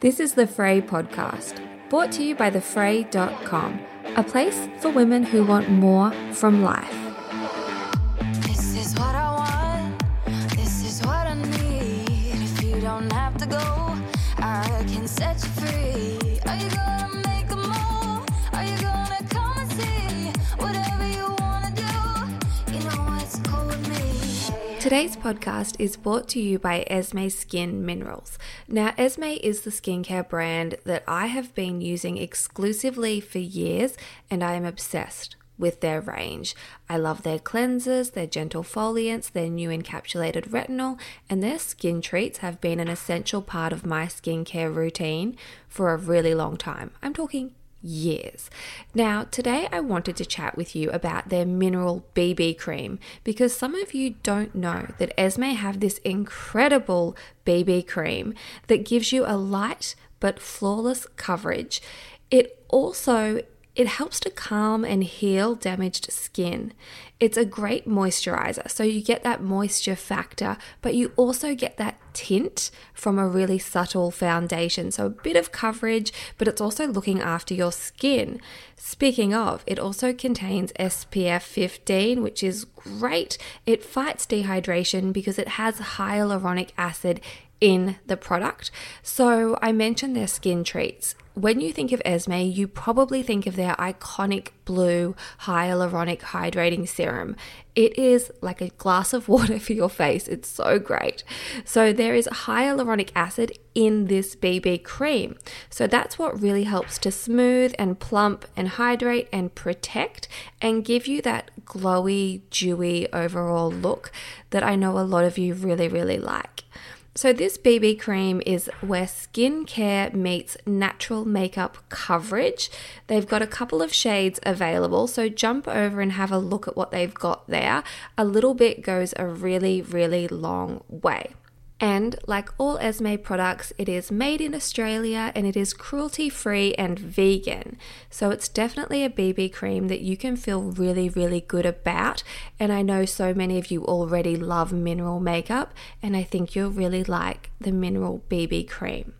This is the Frey podcast, brought to you by thefrey.com, a place for women who want more from life. This is what I want. This is what I need. If you don't have to go, I can set you free. Today's podcast is brought to you by Esmi Skin Minerals. Now, Esmi is the skincare brand that I have been using exclusively for years, and I am obsessed with their range. I love their cleansers, their gentle foliants, their new encapsulated retinol, and their skin treats have been an essential part of my skincare routine for a really long time. I'm talking years. Now, today I wanted to chat with you about their mineral BB cream because some of you don't know that Esmi have this incredible BB cream that gives you a light but flawless coverage. It also it helps to calm and heal damaged skin. It's a great moisturizer, so you get that moisture factor, but you also get that tint from a really subtle foundation. So, a bit of coverage, but it's also looking after your skin. Speaking of, it also contains SPF 15, which is great. It fights dehydration because it has hyaluronic acid in the product. So, I mentioned their skin treats when you think of Esmi, you probably think of their iconic blue hyaluronic hydrating serum. It is like a glass of water for your face. It's so great. So, there is hyaluronic acid in this BB cream. So, that's what really helps to smooth and plump and hydrate and protect and give you that glowy, dewy overall look that I know a lot of you really, really like. So, this BB cream is where skincare meets natural makeup coverage. They've got a couple of shades available, so jump over and have a look at what they've got there. A little bit goes a really, really long way. And like all Esmi products, it is made in Australia and it is cruelty free and vegan. So it's definitely a BB cream that you can feel really, really good about. And I know so many of you already love mineral makeup, and I think you'll really like the mineral BB cream.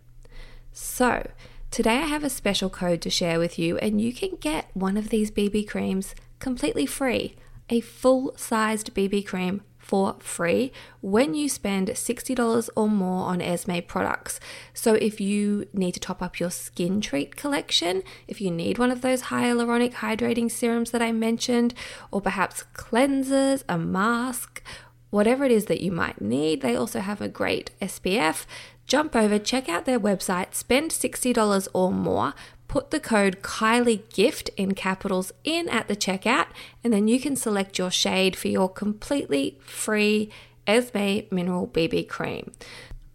So, today I have a special code to share with you, and you can get one of these BB creams completely free a full sized BB cream for free when you spend $60 or more on Esmi products. So if you need to top up your skin treat collection, if you need one of those hyaluronic hydrating serums that I mentioned, or perhaps cleansers, a mask, whatever it is that you might need, they also have a great SPF. Jump over, check out their website, spend $60 or more, put the code Kylie Gift in capitals in at the checkout, and then you can select your shade for your completely free Esmi Mineral BB Cream.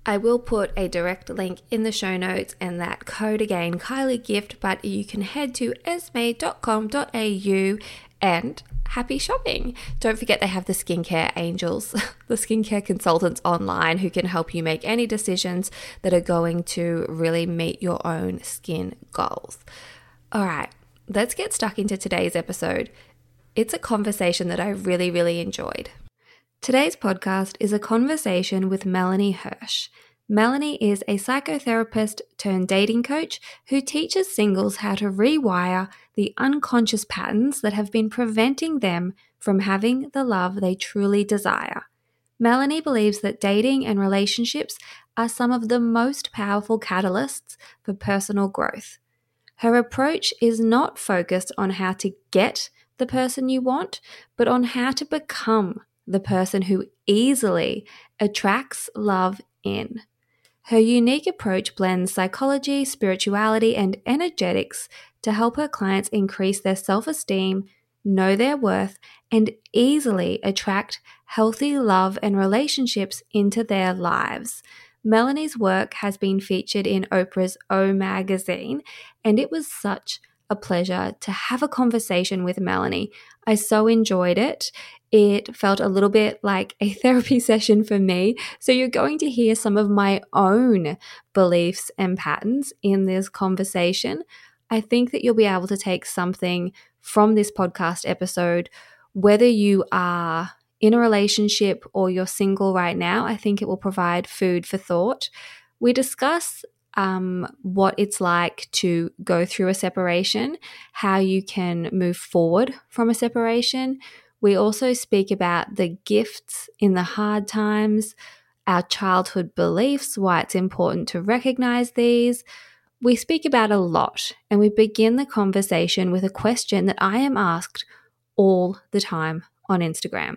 I will put a direct link in the show notes and that code again, Kylie Gift, but you can head to esmi.com.au and happy shopping. Don't forget they have the skincare angels, the skincare consultants online who can help you make any decisions that are going to really meet your own skin goals. All right, let's get stuck into today's episode. It's a conversation that I really, really enjoyed. Today's podcast is a conversation with Melanie Hersch. Melanie is a psychotherapist turned dating coach who teaches singles how to rewire the unconscious patterns that have been preventing them from having the love they truly desire. Melanie believes that dating and relationships are some of the most powerful catalysts for personal growth. Her approach is not focused on how to get the person you want, but on how to become the person who easily attracts love in. Her unique approach blends psychology, spirituality, and energetics to help her clients increase their self esteem, know their worth, and easily attract healthy love and relationships into their lives. Melanie's work has been featured in Oprah's O magazine, and it was such a pleasure to have a conversation with Melanie. I so enjoyed it. It felt a little bit like a therapy session for me. So, you're going to hear some of my own beliefs and patterns in this conversation. I think that you'll be able to take something from this podcast episode, whether you are in a relationship or you're single right now. I think it will provide food for thought. We discuss um, what it's like to go through a separation, how you can move forward from a separation. We also speak about the gifts in the hard times, our childhood beliefs, why it's important to recognize these. We speak about a lot, and we begin the conversation with a question that I am asked all the time on Instagram.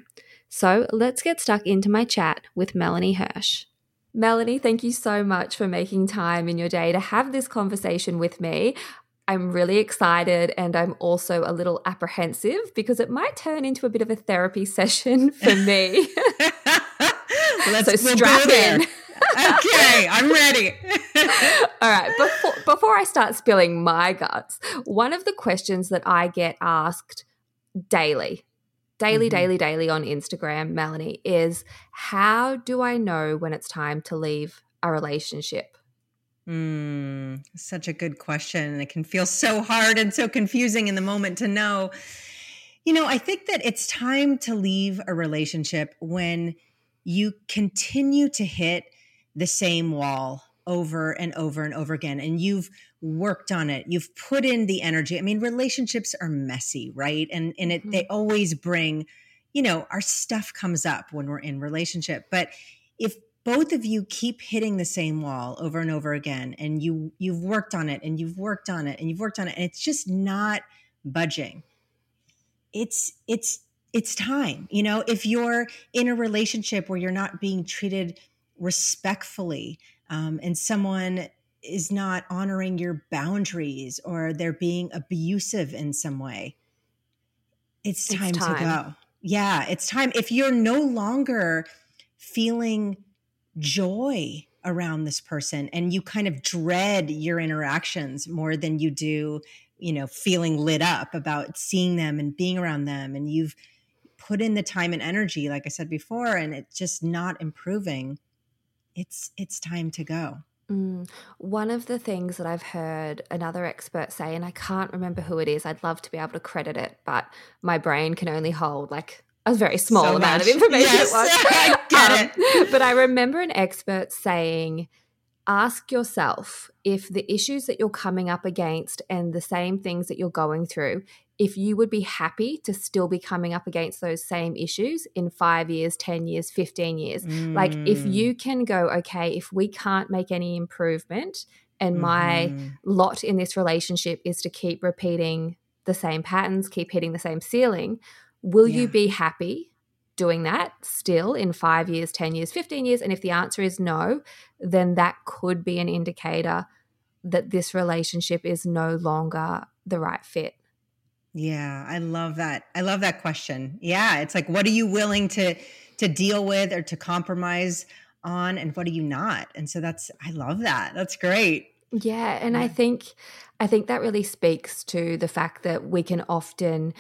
So let's get stuck into my chat with Melanie Hersch. Melanie, thank you so much for making time in your day to have this conversation with me. I'm really excited and I'm also a little apprehensive because it might turn into a bit of a therapy session for me. Let's so strap in. okay, I'm ready. All right, before, before I start spilling my guts, one of the questions that I get asked daily daily, mm-hmm. daily, daily on Instagram, Melanie, is how do I know when it's time to leave a relationship? Mm, such a good question. It can feel so hard and so confusing in the moment to know. You know, I think that it's time to leave a relationship when you continue to hit the same wall over and over and over again and you've worked on it. You've put in the energy. I mean relationships are messy right? And and it, mm-hmm. they always bring you know our stuff comes up when we're in relationship. But if both of you keep hitting the same wall over and over again and you you've worked on it and you've worked on it and you've worked on it and it's just not budging it's it's it's time. You know if you're in a relationship where you're not being treated respectfully um, and someone is not honoring your boundaries or they're being abusive in some way, it's time, it's time, to go. Yeah, it's time. If you're no longer feeling joy around this person and you kind of dread your interactions more than you do, you know, feeling lit up about seeing them and being around them, and you've put in the time and energy, like I said before, and it's just not improving, it's it's time to go. Mm. One of the things that I've heard another expert say, and I can't remember who it is, I'd love to be able to credit it, but my brain can only hold like a very small so amount much. of information yes, I get um, it. But I remember an expert saying, ask yourself if the issues that you're coming up against and the same things that you're going through, if you would be happy to still be coming up against those same issues in five years, 10 years, 15 years. Mm. Like, if mm. you can go, okay, if we can't make any improvement and mm-hmm. my lot in this relationship is to keep repeating the same patterns, keep hitting the same ceiling, will yeah. you be happy doing that still in five years, 10 years, 15 years? And if the answer is no, then that could be an indicator that this relationship is no longer the right fit. Yeah, I love that. I love that question. Yeah, it's like what are you willing to to deal with or to compromise on and what are you not? And so that's I love that. That's great. Yeah, and yeah. I think I think that really speaks to the fact that we can often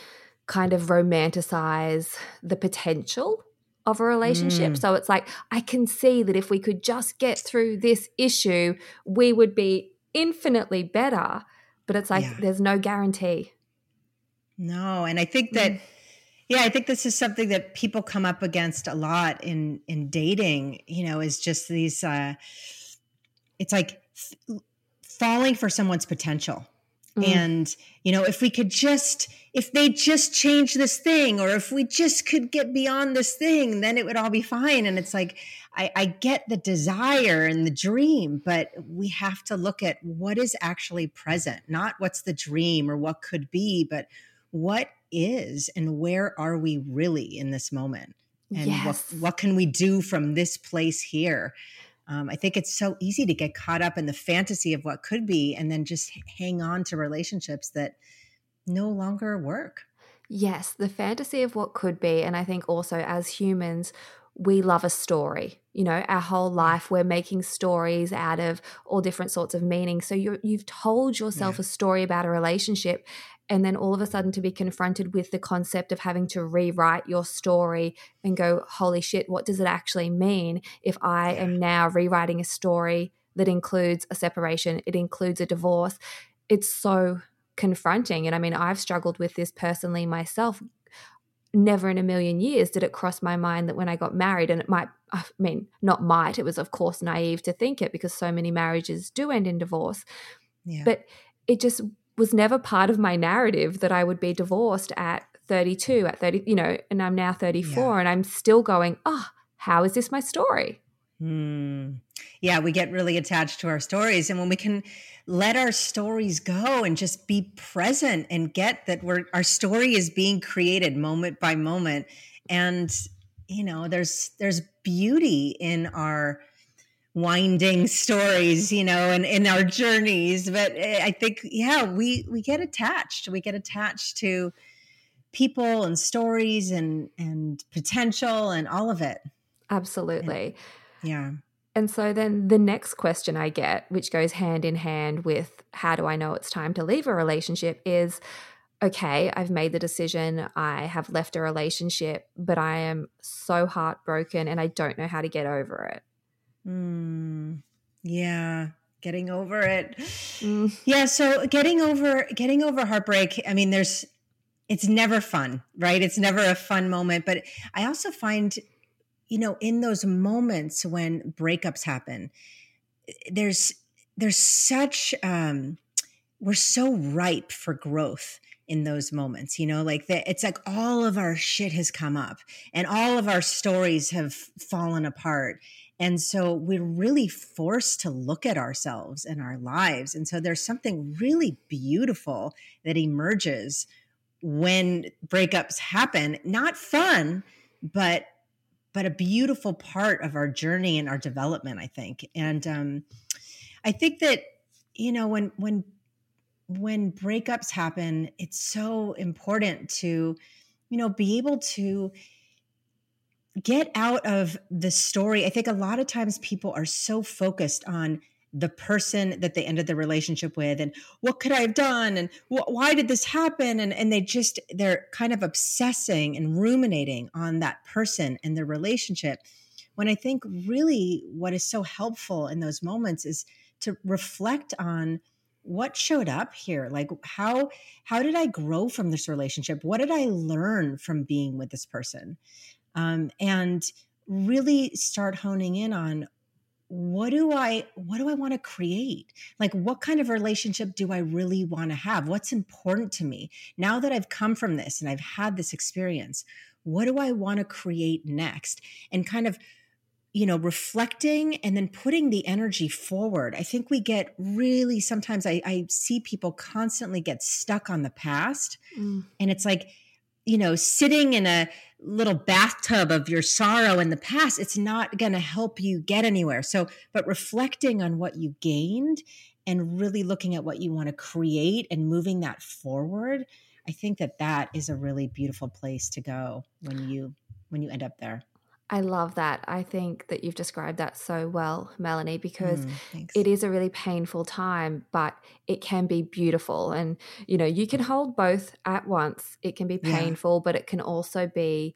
kind of romanticize the potential of a relationship. Mm. So it's like I can see that if we could just get through this issue, we would be infinitely better, but it's like yeah. there's no guarantee. No, and I think that mm. yeah, I think this is something that people come up against a lot in in dating, you know, is just these uh it's like f- falling for someone's potential. Mm. And you know, if we could just if they just change this thing or if we just could get beyond this thing, then it would all be fine and it's like I, I get the desire and the dream, but we have to look at what is actually present, not what's the dream or what could be, but what is and where are we really in this moment and yes. what, what can we do from this place here um, i think it's so easy to get caught up in the fantasy of what could be and then just hang on to relationships that no longer work yes the fantasy of what could be and i think also as humans we love a story. You know, our whole life we're making stories out of all different sorts of meanings. So you you've told yourself Yeah. a story about a relationship and then all of a sudden to be confronted with the concept of having to rewrite your story and go, "Holy shit, what does it actually mean if I am now rewriting a story that includes a separation, it includes a divorce?" It's so confronting. And I mean, I've struggled with this personally myself never in a million years did it cross my mind that when I got married, and it might, I mean, not might, it was of course naive to think it because so many marriages do end in divorce, Yeah. but it just was never part of my narrative that I would be divorced at 32, at 30, you know, and I'm now 34 and I'm still going, oh, how is this my story? Hmm. Yeah, we get really attached to our stories. And when we can let our stories go and just be present and get that we're our story is being created moment by moment. And, you know, there's there's beauty in our winding stories, you know, and in our journeys. But eh, I think, yeah, we we get attached. We get attached to people and stories and and potential and all of it. Absolutely. Yeah. And so then the next question I get, which goes hand in hand with how do I know it's time to leave a relationship, is okay, I've made the decision, I have left a relationship, but I am so heartbroken and I don't know how to get over it. Mm, yeah, getting over it. Mm. Yeah, so getting over getting over heartbreak, I mean there's it's never fun, right? It's never a fun moment, but I also find you know in those moments when breakups happen, there's there's such um we're so ripe for growth in those moments you know like the, it's like all of our shit has come up and all of our stories have fallen apart and so we're really forced to look at ourselves and our lives. And so there's something really beautiful that emerges when breakups happen. Not fun but but a beautiful part of our journey and our development i think. And um i think that you know when when when breakups happen it's so important to you know be able to get out of the story i think a lot of times people are so focused on the person that they ended the relationship with and what could i have done and wh- why did this happen? And and they just they're kind of obsessing and ruminating on that person and their relationship. When i think really what is so helpful in those moments is to reflect on what showed up here. Like how how did i grow from this relationship? What did i learn from being with this person um, and really start honing in on what do i what do i want to create? Like what kind of relationship do i really want to have? What's important to me? Now that i've come from this and i've had this experience what do i want to create next? And kind of you know reflecting and then putting the energy forward. I think we get really sometimes i, I see people constantly get stuck on the past Mm. and it's like you know sitting in a little bathtub of your sorrow in the past it's not going to help you get anywhere. So but reflecting on what you gained and really looking at what you want to create and moving that forward i think that that is a really beautiful place to go when you when you end up there I love that. I think that you've described that so well, Melanie, because Mm, it is a really painful time, but it can be beautiful. And, you know, you can hold both at once. It can be Yeah. painful, but it can also be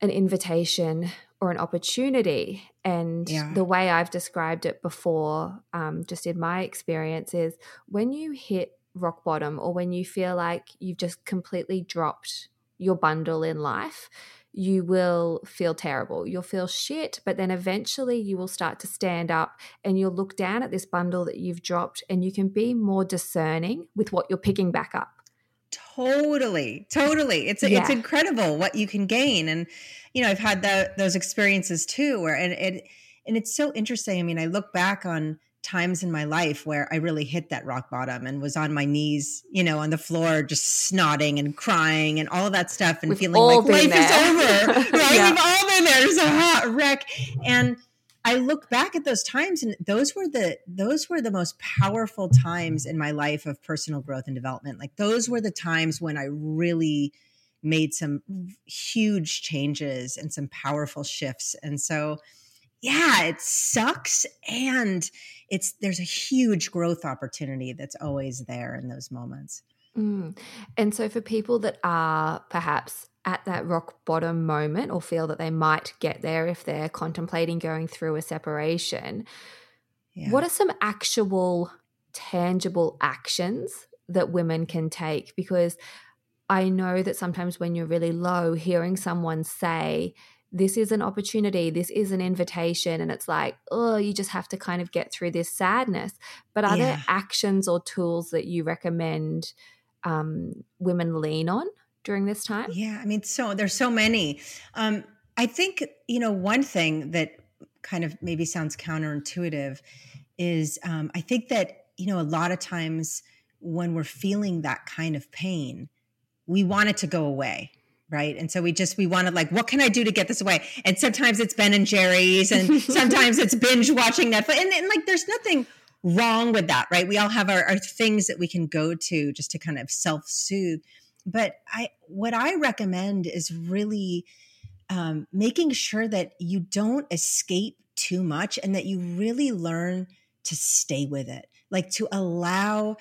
an invitation or an opportunity. And Yeah. the way I've described it before, um, just in my experience, is when you hit rock bottom or when you feel like you've just completely dropped your bundle in life, you will feel terrible. You'll feel shit, but then eventually you will start to stand up and you'll look down at this bundle that you've dropped and you can be more discerning with what you're picking back up. Totally, totally. It's it's incredible what you can gain, and you know I've had that those experiences too, where and it and it's so interesting. I mean, I look back on times in my life where I really hit that rock bottom and was on my knees, you know, on the floor, just snotting and crying and all of that stuff, and We've feeling like life been is over. Right? Yeah. We've all been there. It's a hot wreck, and I look back at those times and those were the those were the most powerful times in my life of personal growth and development. Like those were the times when I really made some huge changes and some powerful shifts. And so, yeah, it sucks. And it's there's a huge growth opportunity that's always there in those moments. Mm. And so, for people that are perhaps at that rock bottom moment or feel that they might get there if they're contemplating going through a separation, yeah. what are some actual, tangible actions that women can take? Because I know that sometimes when you're really low, hearing someone say, this is an opportunity, this is an invitation, and it's like, oh, you just have to kind of get through this sadness. But are yeah. there actions or tools that you recommend um, women lean on during this time? Yeah, I mean, so there's so many. Um, I think, you know, one thing that kind of maybe sounds counterintuitive is um, I think that, you know, a lot of times when we're feeling that kind of pain, we want it to go away right? And so we just we wanted like what can i do to get this away? And sometimes it's ben and jerry's and sometimes it's binge watching netflix. And, and, like there's nothing wrong with that right? We all have our, our things that we can go to just to kind of self-soothe. But i what i recommend is really um, making sure that you don't escape too much and that you really learn to stay with it. Like to allow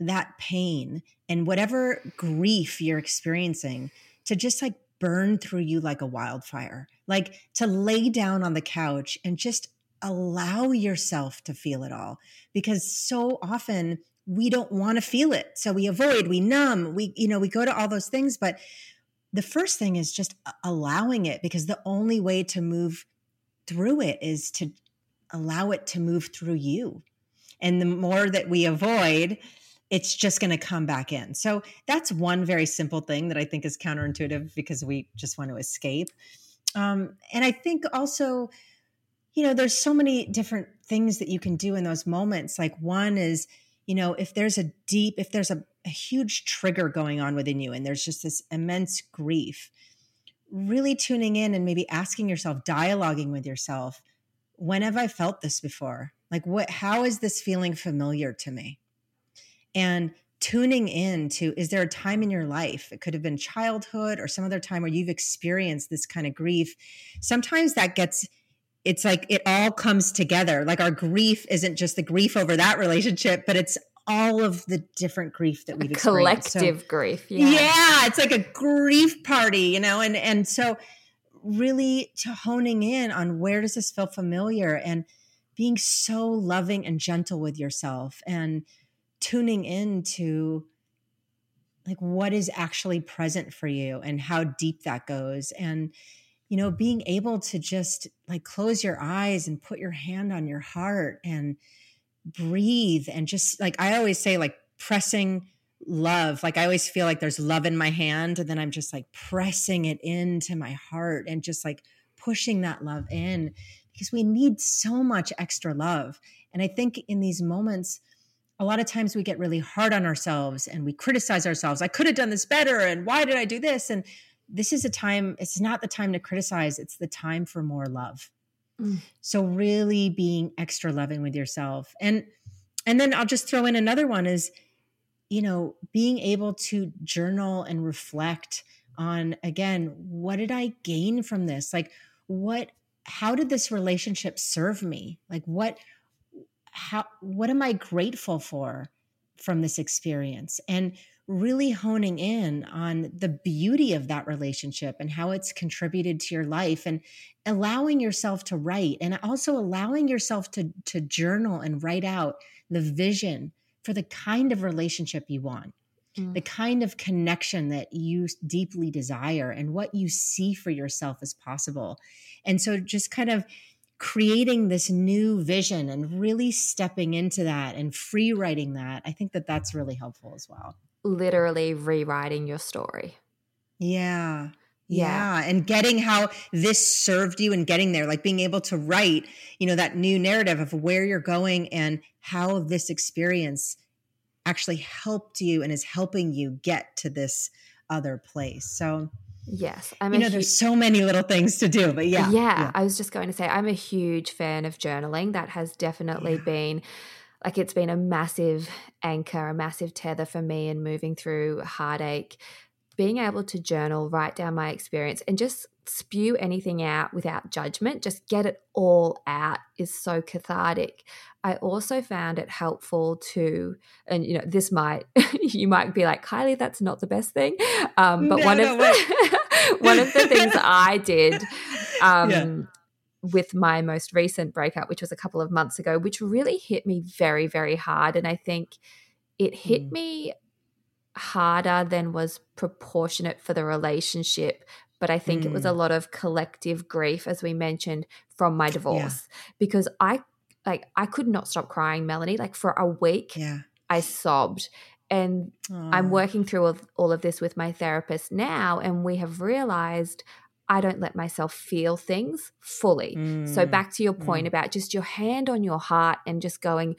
that pain and whatever grief you're experiencing to just like burn through you like a wildfire, like to lay down on the couch and just allow yourself to feel it all. Because so often we don't want to feel it. So we avoid, we numb, we, you know, we go to all those things. But the first thing is just allowing it because the only way to move through it is to allow it to move through you. And the more that we avoid, it's just going to come back in. So that's one very simple thing that I think is counterintuitive because we just want to escape. Um, and I think also, you know, there's so many different things that you can do in those moments. Like one is, you know, if there's a deep, if there's a, a huge trigger going on within you and there's just this immense grief, really tuning in and maybe asking yourself, dialoguing with yourself, when have I felt this before? Like what how is this feeling familiar to me? And tuning in to is there a time in your life it could have been childhood or some other time where you've experienced this kind of grief? Sometimes that gets it's like it all comes together. Like our grief isn't just the grief over that relationship but it's all of the different grief that we've experienced. Collective so, grief yeah. yeah it's like a grief party you know and and so really to honing in on where does this feel familiar and being so loving and gentle with yourself and tuning into like what is actually present for you and how deep that goes. And you know being able to just like close your eyes and put your hand on your heart and breathe and just like i always say like pressing love. Like i always feel like there's love in my hand and then i'm just like pressing it into my heart and just like pushing that love in because we need so much extra love. And i think in these moments a lot of times we get really hard on ourselves and we criticize ourselves. I could have done this better. And why did I do this? And this is a time, it's not the time to criticize, it's the time for more love. Mm. So really being extra loving with yourself. And and then I'll just throw in another one is, you know, being able to journal and reflect on again, what did I gain from this? Like what how did this relationship serve me? Like what how what am i grateful for from this experience and really honing in on the beauty of that relationship and how it's contributed to your life and allowing yourself to write and also allowing yourself to to journal and write out the vision for the kind of relationship you want mm. the kind of connection that you deeply desire and what you see for yourself as possible and so just kind of creating this new vision and really stepping into that and free writing that i think that that's really helpful as well literally rewriting your story yeah yeah. yeah. And getting how this served you and getting there, like being able to write, you know, that new narrative of where you're going and how this experience actually helped you and is helping you get to this other place. So Yes, I'm. You know, hu- there's so many little things to do, but yeah, yeah, yeah, I was just going to say, I'm a huge fan of journaling. That has definitely yeah. been, like, it's been a massive anchor, a massive tether for me in moving through heartache being able to journal, write down my experience, and just spew anything out without judgment, just get it all out is so cathartic. I also found it helpful to, and you know, this might, you might be like, Kylie, that's not the best thing. Um, but no, one, no, of the, one of the things I did um, yeah. with my most recent breakup, which was a couple of months ago, which really hit me very, very hard. And I think it hit mm. me harder than was proportionate for the relationship but I think mm. it was a mm. lot of collective grief, as we mentioned, from my divorce yeah. because I like I could not stop crying, Melanie. Like for a week, yeah. I sobbed. And Aww. I'm working through all, all of this with my therapist now, and we have realized I don't let myself feel things fully. Mm. So, back to your point mm. about just your hand on your heart and just going,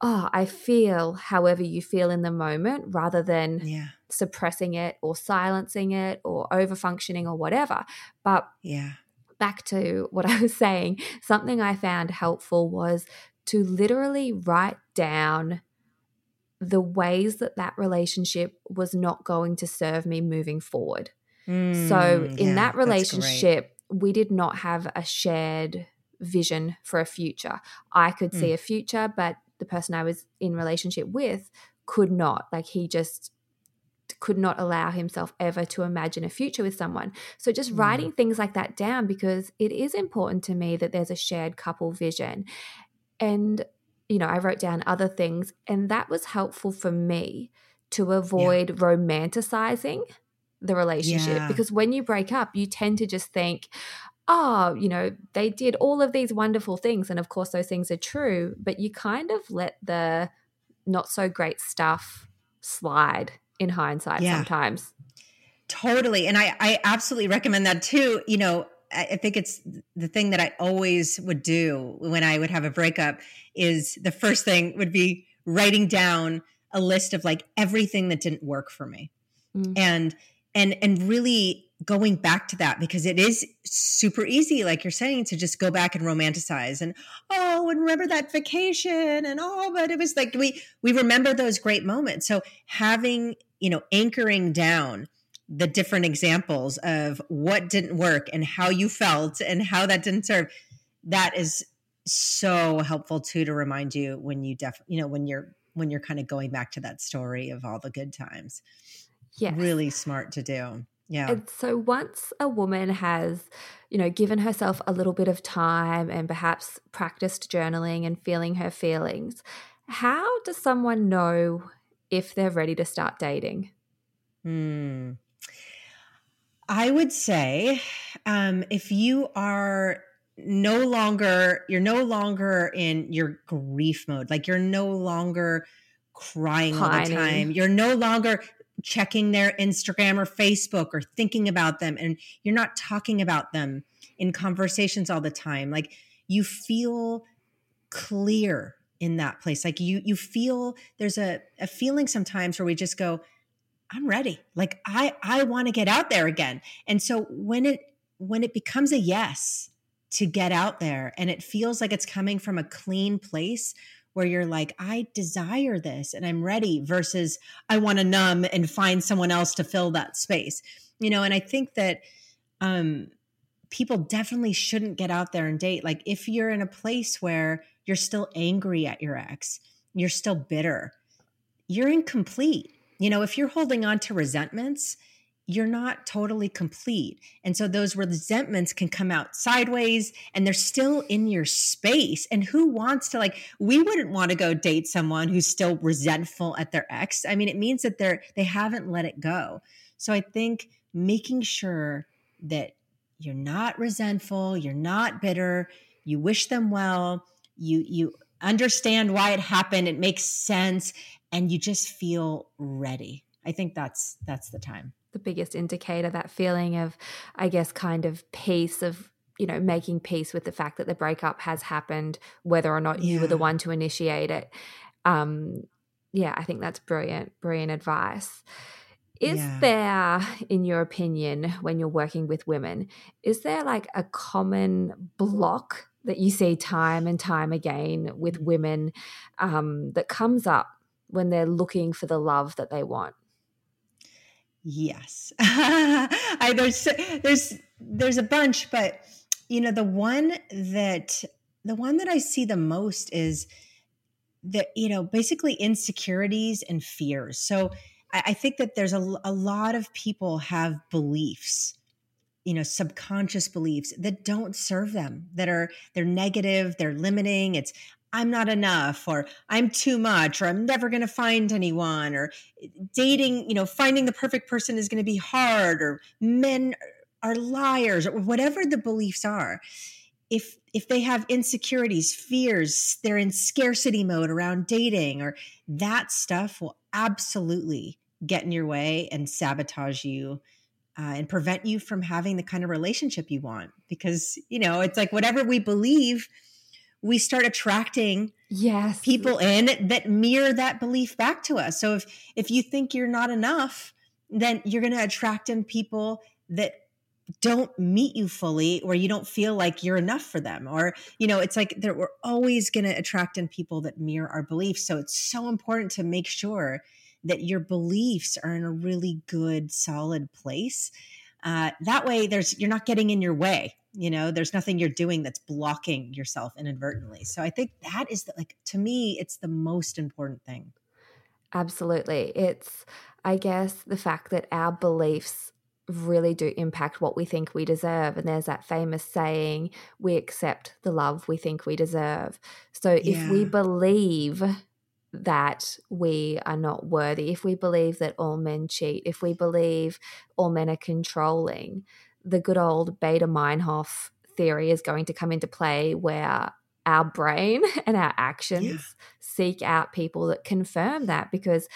oh, I feel however you feel in the moment rather than yeah. suppressing it or silencing it or over functioning or whatever. But yeah. Back to what I was saying, something I found helpful was to literally write down the ways that that relationship was not going to serve me moving forward. Mm, so, in yeah, that relationship, we did not have a shared vision for a future. I could mm. see a future, but the person I was in relationship with could not. Like he just could not allow himself ever to imagine a future with someone. So just mm. writing things like that down because it is important to me that there's a shared couple vision. And you know, I wrote down other things and that was helpful for me to avoid yeah. romanticizing the relationship yeah. because when you break up, you tend to just think, oh, you know, they did all of these wonderful things. And of course, those things are true, but you kind of let the not so great stuff slide in hindsight yeah. sometimes. Totally. And I, I absolutely recommend that too. You know, I think it's the thing that I always would do when I would have a breakup is the first thing would be writing down a list of like everything that didn't work for me. Mm. And and and really going back to that because it is super easy like you're saying to just go back and romanticize and oh and remember that vacation and oh but it was like we we remember those great moments so having you know anchoring down the different examples of what didn't work and how you felt and how that didn't serve that is so helpful too to remind you when you def you know when you're when you're kind of going back to that story of all the good times yeah really smart to do yeah. And so once a woman has, you know, given herself a little bit of time and perhaps practiced journaling and feeling her feelings, how does someone know if they're ready to start dating? Hmm. I would say um, if you are no longer, you're no longer in your grief mode, like you're no longer crying Pining. all the time. You're no longer checking their Instagram or Facebook or thinking about them and you're not talking about them in conversations all the time. Like you feel clear in that place. Like you you feel there's a, a feeling sometimes where we just go, I'm ready. Like I I want to get out there again. And so when it when it becomes a yes to get out there and it feels like it's coming from a clean place where you're like, I desire this and I'm ready versus I want to numb and find someone else to fill that space. You know, and I think that um people definitely shouldn't get out there and date. Like if you're in a place where you're still angry at your ex, you're still bitter, you're incomplete. You know, if you're holding on to resentments, you're not totally complete. And so those resentments can come out sideways and they're still in your space. And who wants to like we wouldn't want to go date someone who's still resentful at their ex. I mean, it means that they're they haven't let it go. So I think making sure that you're not resentful, you're not bitter, you wish them well, you you understand why it happened, it makes sense and you just feel ready. I think that's that's the time the biggest indicator that feeling of i guess kind of peace of you know making peace with the fact that the breakup has happened whether or not yeah. you were the one to initiate it um yeah i think that's brilliant brilliant advice is yeah. there in your opinion when you're working with women is there like a common block that you see time and time again with women um, that comes up when they're looking for the love that they want Yes. I, there's there's there's a bunch, but you know the one that the one that I see the most is that you know basically insecurities and fears. So I, I think that there's a, a lot of people have beliefs you know subconscious beliefs that don't serve them that are they're negative they're limiting it's i'm not enough or i'm too much or i'm never going to find anyone or dating you know finding the perfect person is going to be hard or men are liars or whatever the beliefs are. If if they have insecurities fears they're in scarcity mode around dating or that stuff will absolutely get in your way and sabotage you uh, and prevent you from having the kind of relationship you want because you know it's like whatever we believe we start attracting yes. people in that mirror that belief back to us. So if if you think you're not enough then you're going to attract in people that don't meet you fully or you don't feel like you're enough for them. Or you know it's like that we're always going to attract in people that mirror our beliefs. So it's so important to make sure that your beliefs are in a really good solid place. Uh, that way there's you're not getting in your way you know there's nothing you're doing that's blocking yourself inadvertently so i think that is the, like to me it's the most important thing absolutely it's i guess the fact that our beliefs really do impact what we think we deserve. And there's that famous saying, we accept the love we think we deserve. So yeah. if we believe that we are not worthy, if we believe that all men cheat, if we believe all men are controlling, the good old Baader-Meinhof theory is going to come into play where our brain and our actions yeah. seek out people that confirm that because,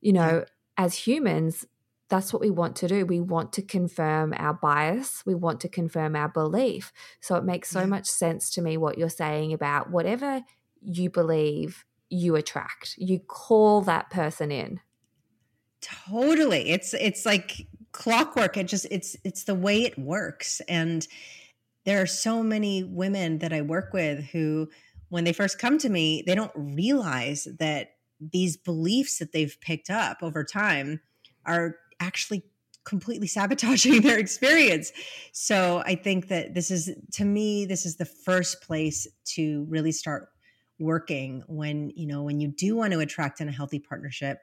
you know, as humans, that's what we want to do. We want to confirm our bias. We want to confirm our belief. So it makes so yeah. much sense to me what you're saying about whatever you believe you attract. You call that person in. Totally. It's it's like clockwork. It just it's it's the way it works. And there are so many women that I work with who when they first come to me, they don't realize that these beliefs that they've picked up over time are actually completely sabotaging their experience. So I think that this is, to me, this is the first place to really start working when, you know, when you do want to attract in a healthy partnership.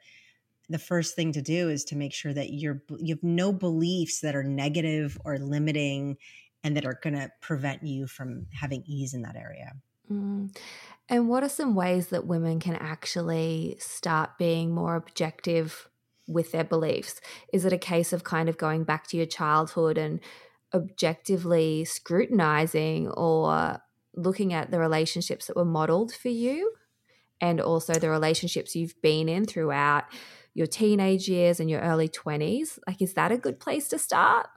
The first thing to do is to make sure that you're you have no beliefs that are negative or limiting and that are going to prevent you from having ease in that area. Mm. And what are some ways that women can actually start being more objective with their beliefs? Is it a case of kind of going back to your childhood and objectively scrutinizing or looking at the relationships that were modeled for you and also the relationships you've been in throughout your teenage years and your early 20s? Like, is that a good place to start?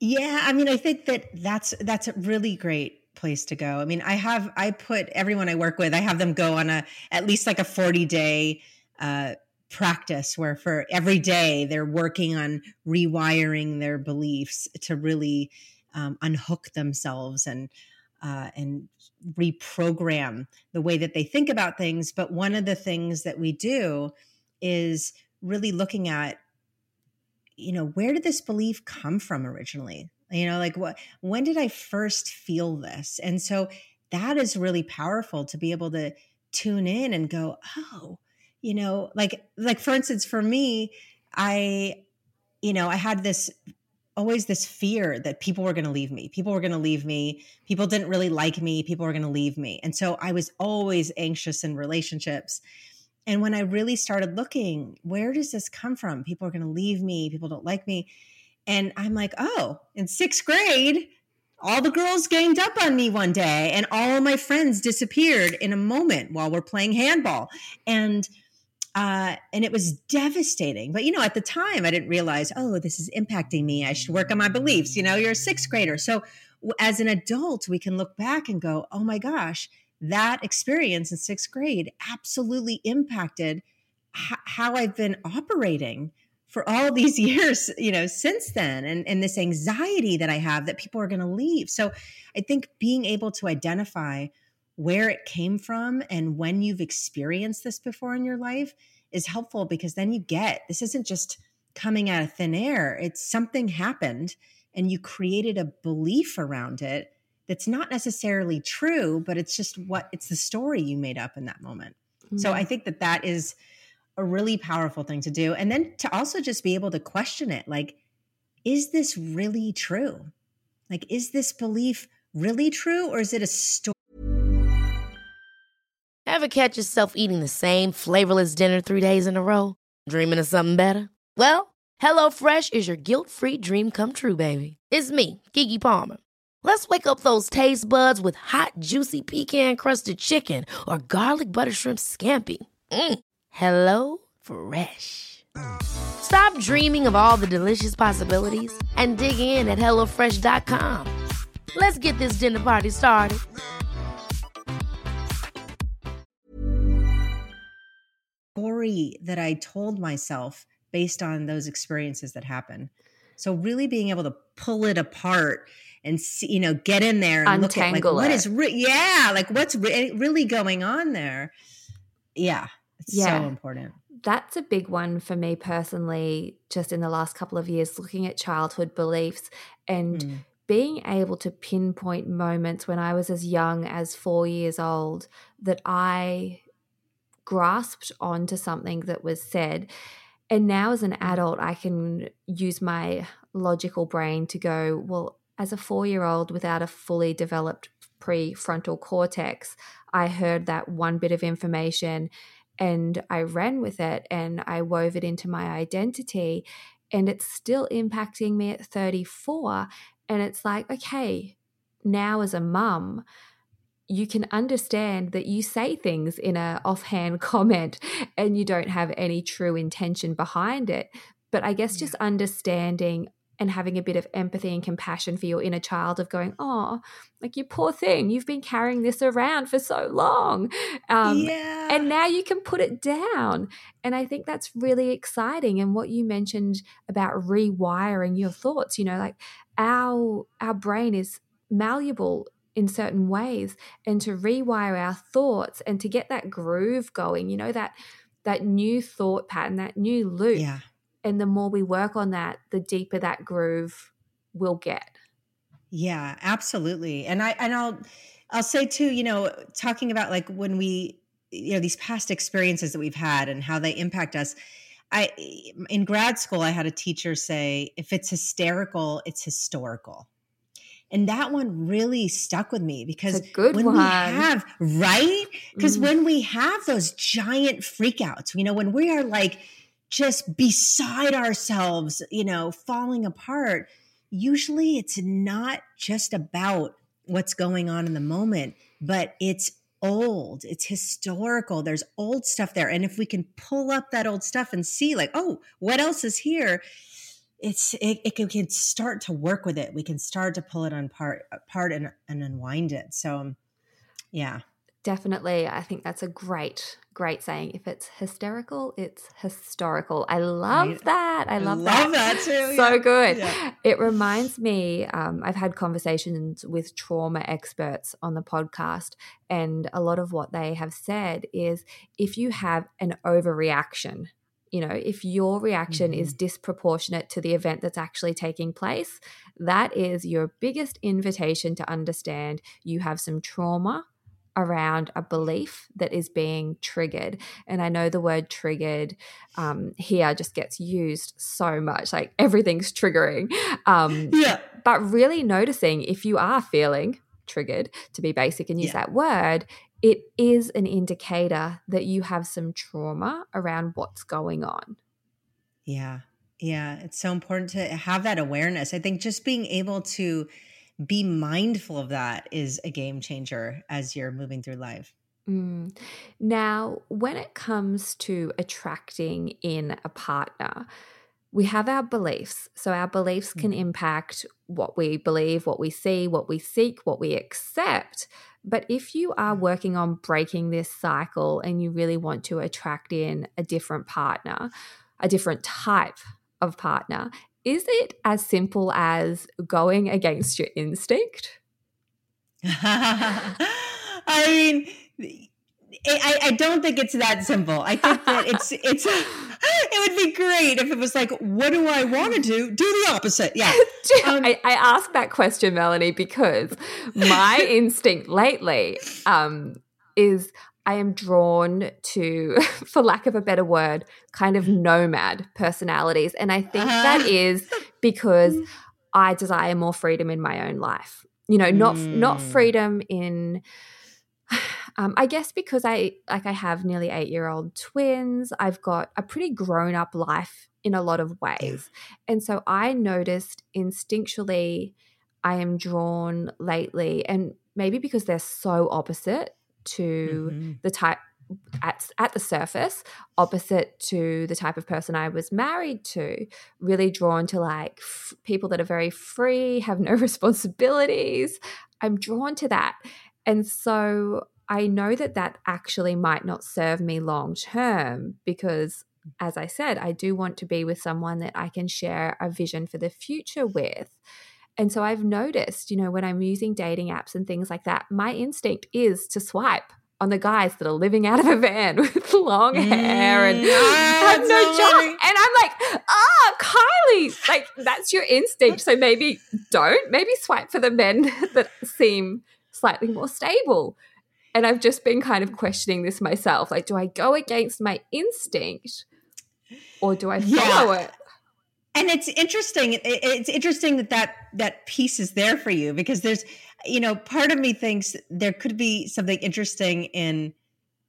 Yeah, I mean, I think that that's that's a really great place to go. I mean, I have I put everyone I work with, I have them go on a at least like a 40 day uh, practice where for every day they're working on rewiring their beliefs to really um, unhook themselves and uh, and reprogram the way that they think about things. But one of the things that we do is really looking at, you know, where did this belief come from originally? You know, like what, when did I first feel this? And so that is really powerful to be able to tune in and go, oh, you know like like for instance for me i you know i had this always this fear that people were going to leave me people were going to leave me people didn't really like me people were going to leave me and so i was always anxious in relationships and when i really started looking where does this come from people are going to leave me people don't like me and i'm like oh in sixth grade all the girls ganged up on me one day and all my friends disappeared in a moment while we're playing handball and uh, and it was devastating. But, you know, at the time, I didn't realize, oh, this is impacting me. I should work on my beliefs. You know, you're a sixth grader. So, as an adult, we can look back and go, oh my gosh, that experience in sixth grade absolutely impacted h- how I've been operating for all these years, you know, since then, and, and this anxiety that I have that people are going to leave. So, I think being able to identify where it came from and when you've experienced this before in your life is helpful because then you get this isn't just coming out of thin air. It's something happened and you created a belief around it that's not necessarily true, but it's just what it's the story you made up in that moment. Mm-hmm. So I think that that is a really powerful thing to do. And then to also just be able to question it like, is this really true? Like, is this belief really true or is it a story? Ever catch yourself eating the same flavorless dinner three days in a row? Dreaming of something better? Well, HelloFresh is your guilt free dream come true, baby. It's me, Keke Palmer. Let's wake up those taste buds with hot, juicy pecan crusted chicken or garlic butter shrimp scampi. Mm. Hello Fresh. Stop dreaming of all the delicious possibilities and dig in at HelloFresh.com. Let's get this dinner party started. Story that I told myself based on those experiences that happen. So, really being able to pull it apart and see, you know, get in there and Untangle look at like what is re- yeah, like what's re- really going on there. Yeah, it's yeah. so important. That's a big one for me personally, just in the last couple of years, looking at childhood beliefs and mm. being able to pinpoint moments when I was as young as four years old that I grasped onto something that was said. And now, as an adult, I can use my logical brain to go, well, as a four year old without a fully developed prefrontal cortex, I heard that one bit of information and I ran with it and I wove it into my identity. And it's still impacting me at 34. And it's like, okay, now as a mum, you can understand that you say things in a offhand comment and you don't have any true intention behind it. But I guess just understanding and having a bit of empathy and compassion for your inner child of going, oh, like you poor thing, you've been carrying this around for so long. Um, yeah. And now you can put it down. And I think that's really exciting. And what you mentioned about rewiring your thoughts, you know, like our our brain is malleable in certain ways and to rewire our thoughts and to get that groove going, you know, that that new thought pattern, that new loop. Yeah and the more we work on that the deeper that groove will get yeah absolutely and i and i'll i'll say too you know talking about like when we you know these past experiences that we've had and how they impact us i in grad school i had a teacher say if it's hysterical it's historical and that one really stuck with me because good when one. we have right because mm. when we have those giant freakouts you know when we are like just beside ourselves, you know, falling apart, usually it's not just about what's going on in the moment, but it's old, it's historical. There's old stuff there. And if we can pull up that old stuff and see, like, oh, what else is here? It's it, it can, start to work with it. We can start to pull it apart, apart and, and unwind it. So, yeah, definitely. I think that's a great great saying. If it's hysterical, it's historical. I love right. that. I love, I love that. that. too. So yeah. good. Yeah. It reminds me, um, I've had conversations with trauma experts on the podcast, and a lot of what they have said is if you have an overreaction, you know, if your reaction mm-hmm. is disproportionate to the event that's actually taking place, that is your biggest invitation to understand you have some trauma around a belief that is being triggered. And I know the word triggered um, here just gets used so much, like everything's triggering. Um, yeah. But really noticing if you are feeling triggered, to be basic and use yeah. that word, it is an indicator that you have some trauma around what's going on. Yeah. Yeah. It's so important to have that awareness. I think just being able to be mindful of that is a game changer as you're moving through life. Mm. Now, when it comes to attracting in a partner, we have our beliefs. So, our beliefs can mm. impact what we believe, what we see, what we seek, what we accept. But if you are mm. working on breaking this cycle and you really want to attract in a different partner, a different type of partner, is it as simple as going against your instinct? I mean, I, I don't think it's that simple. I think that it's it's it would be great if it was like, what do I want to do? Do the opposite. Yeah. Um, I, I asked that question, Melanie, because my instinct lately um, is I am drawn to, for lack of a better word, kind of nomad personalities. And I think uh-huh. that is because I desire more freedom in my own life. You know, not mm. not freedom in um, I guess because I like I have nearly eight year old twins, I've got a pretty grown up life in a lot of ways. And so I noticed instinctually I am drawn lately, and maybe because they're so opposite to mm-hmm. the type at, at the surface, opposite to the type of person I was married to, really drawn to like f- people that are very free, have no responsibilities. I'm drawn to that. And so I know that that actually might not serve me long term because, as I said, I do want to be with someone that I can share a vision for the future with. And so I've noticed, you know, when I'm using dating apps and things like that, my instinct is to swipe on the guys that are living out of a van with long hair and mm, have no job. And I'm like, ah, Kylie, like that's your instinct. So maybe don't. Maybe swipe for the men that seem slightly more stable. And I've just been kind of questioning this myself. Like, do I go against my instinct or do I follow yeah. it? And it's interesting. It's interesting that, that that piece is there for you because there's, you know, part of me thinks there could be something interesting in.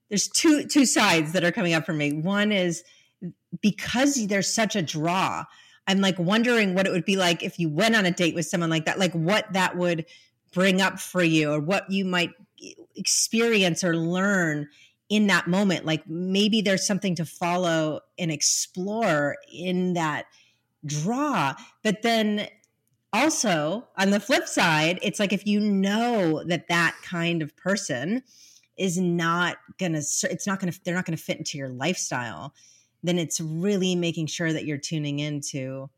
There's two two sides that are coming up for me. One is because there's such a draw. I'm like wondering what it would be like if you went on a date with someone like that. Like what that would bring up for you or what you might experience or learn in that moment like maybe there's something to follow and explore in that draw but then also on the flip side it's like if you know that that kind of person is not gonna it's not gonna they're not gonna fit into your lifestyle then it's really making sure that you're tuning into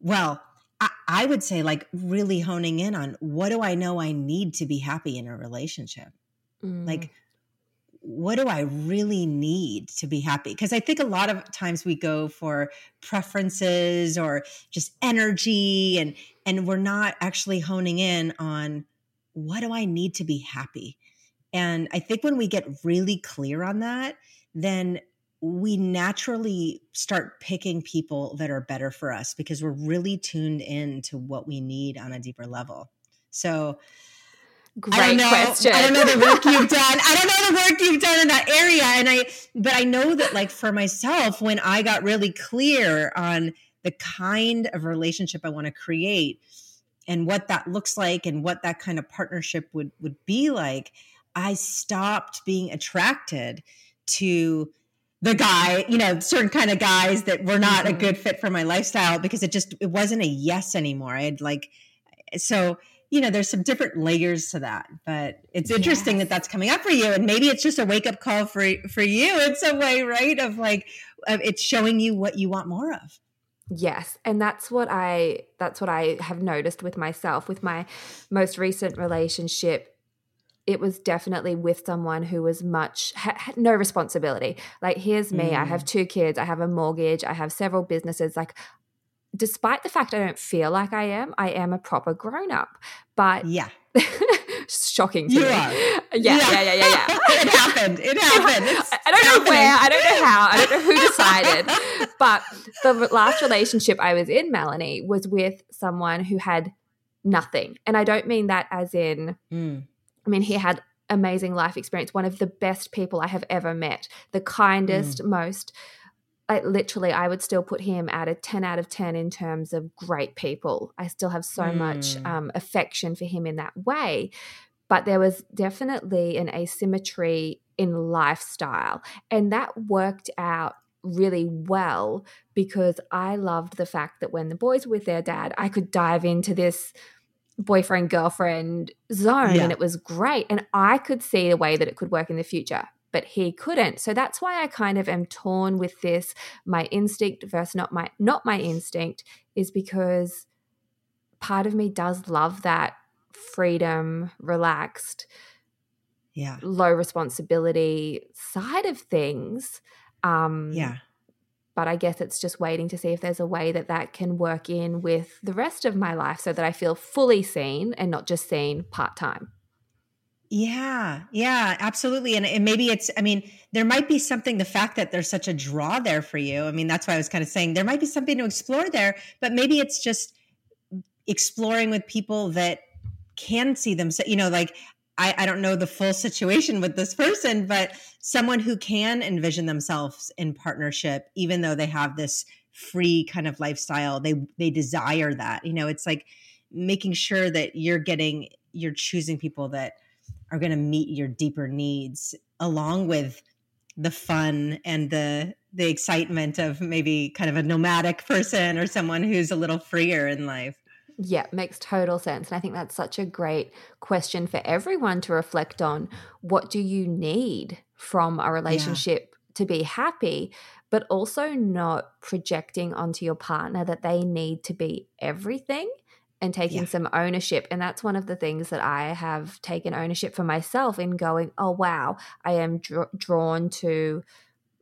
well I, I would say like really honing in on what do I know I need to be happy in a relationship? Mm. Like, what do I really need to be happy? Because I think a lot of times we go for preferences or just energy and and we're not actually honing in on what do I need to be happy? And I think when we get really clear on that, then we naturally start picking people that are better for us because we're really tuned in to what we need on a deeper level. So, Great I don't know, question. I don't know the work you've done. I don't know the work you've done in that area. And I, but I know that like for myself, when I got really clear on the kind of relationship I want to create and what that looks like and what that kind of partnership would, would be like, I stopped being attracted to the guy, you know, certain kind of guys that were not mm-hmm. a good fit for my lifestyle because it just it wasn't a yes anymore. I had like so you know there's some different layers to that but it's interesting yes. that that's coming up for you and maybe it's just a wake up call for for you in some way right of like of it's showing you what you want more of yes and that's what i that's what i have noticed with myself with my most recent relationship it was definitely with someone who was much had no responsibility. Like here's me, mm. I have mm. two kids, I have a mortgage, I have several businesses. Like despite the fact I don't feel like I am, I am a proper grown up. But yeah. shocking to you me. Are. Yeah, yeah, yeah, yeah, yeah. it happened. It happened. It's I don't happening. know where, I don't know how, I don't know who decided. but the last relationship I was in, Melanie, was with someone who had nothing. And I don't mean that as in mm I mean, he had amazing life experience, one of the best people I have ever met, the kindest, mm. most like literally I would still put him at a 10 out of 10 in terms of great people. I still have so mm. much um, affection for him in that way. But there was definitely an asymmetry in lifestyle. And that worked out really well because I loved the fact that when the boys were with their dad, I could dive into this boyfriend girlfriend zone yeah. and it was great and i could see a way that it could work in the future but he couldn't. So that's why i kind of am torn with this my instinct versus not my not my instinct is because part of me does love that freedom relaxed yeah. low responsibility side of things um yeah. but I guess it's just waiting to see if there's a way that that can work in with the rest of my life so that I feel fully seen and not just seen part time. Yeah, yeah, absolutely. And, maybe it's, I mean, there might be something, the fact that there's such a draw there for you. I mean, that's why I was kind of saying there might be something to explore there, but maybe it's just exploring with people that can see them. So, you know, like I, I don't know the full situation with this person, but someone who can envision themselves in partnership, even though they have this free kind of lifestyle, they they desire that. You know, it's like making sure that you're getting you're choosing people that are going to meet your deeper needs along with the fun and the the excitement of maybe kind of a nomadic person or someone who's a little freer in life. Yeah, makes total sense. And I think that's such a great question for everyone to reflect on. What do you need from a relationship yeah. to be happy? But also not projecting onto your partner that they need to be everything and taking yeah. some ownership. And that's one of the things that I have taken ownership for myself in going, oh, wow, I am dr- drawn to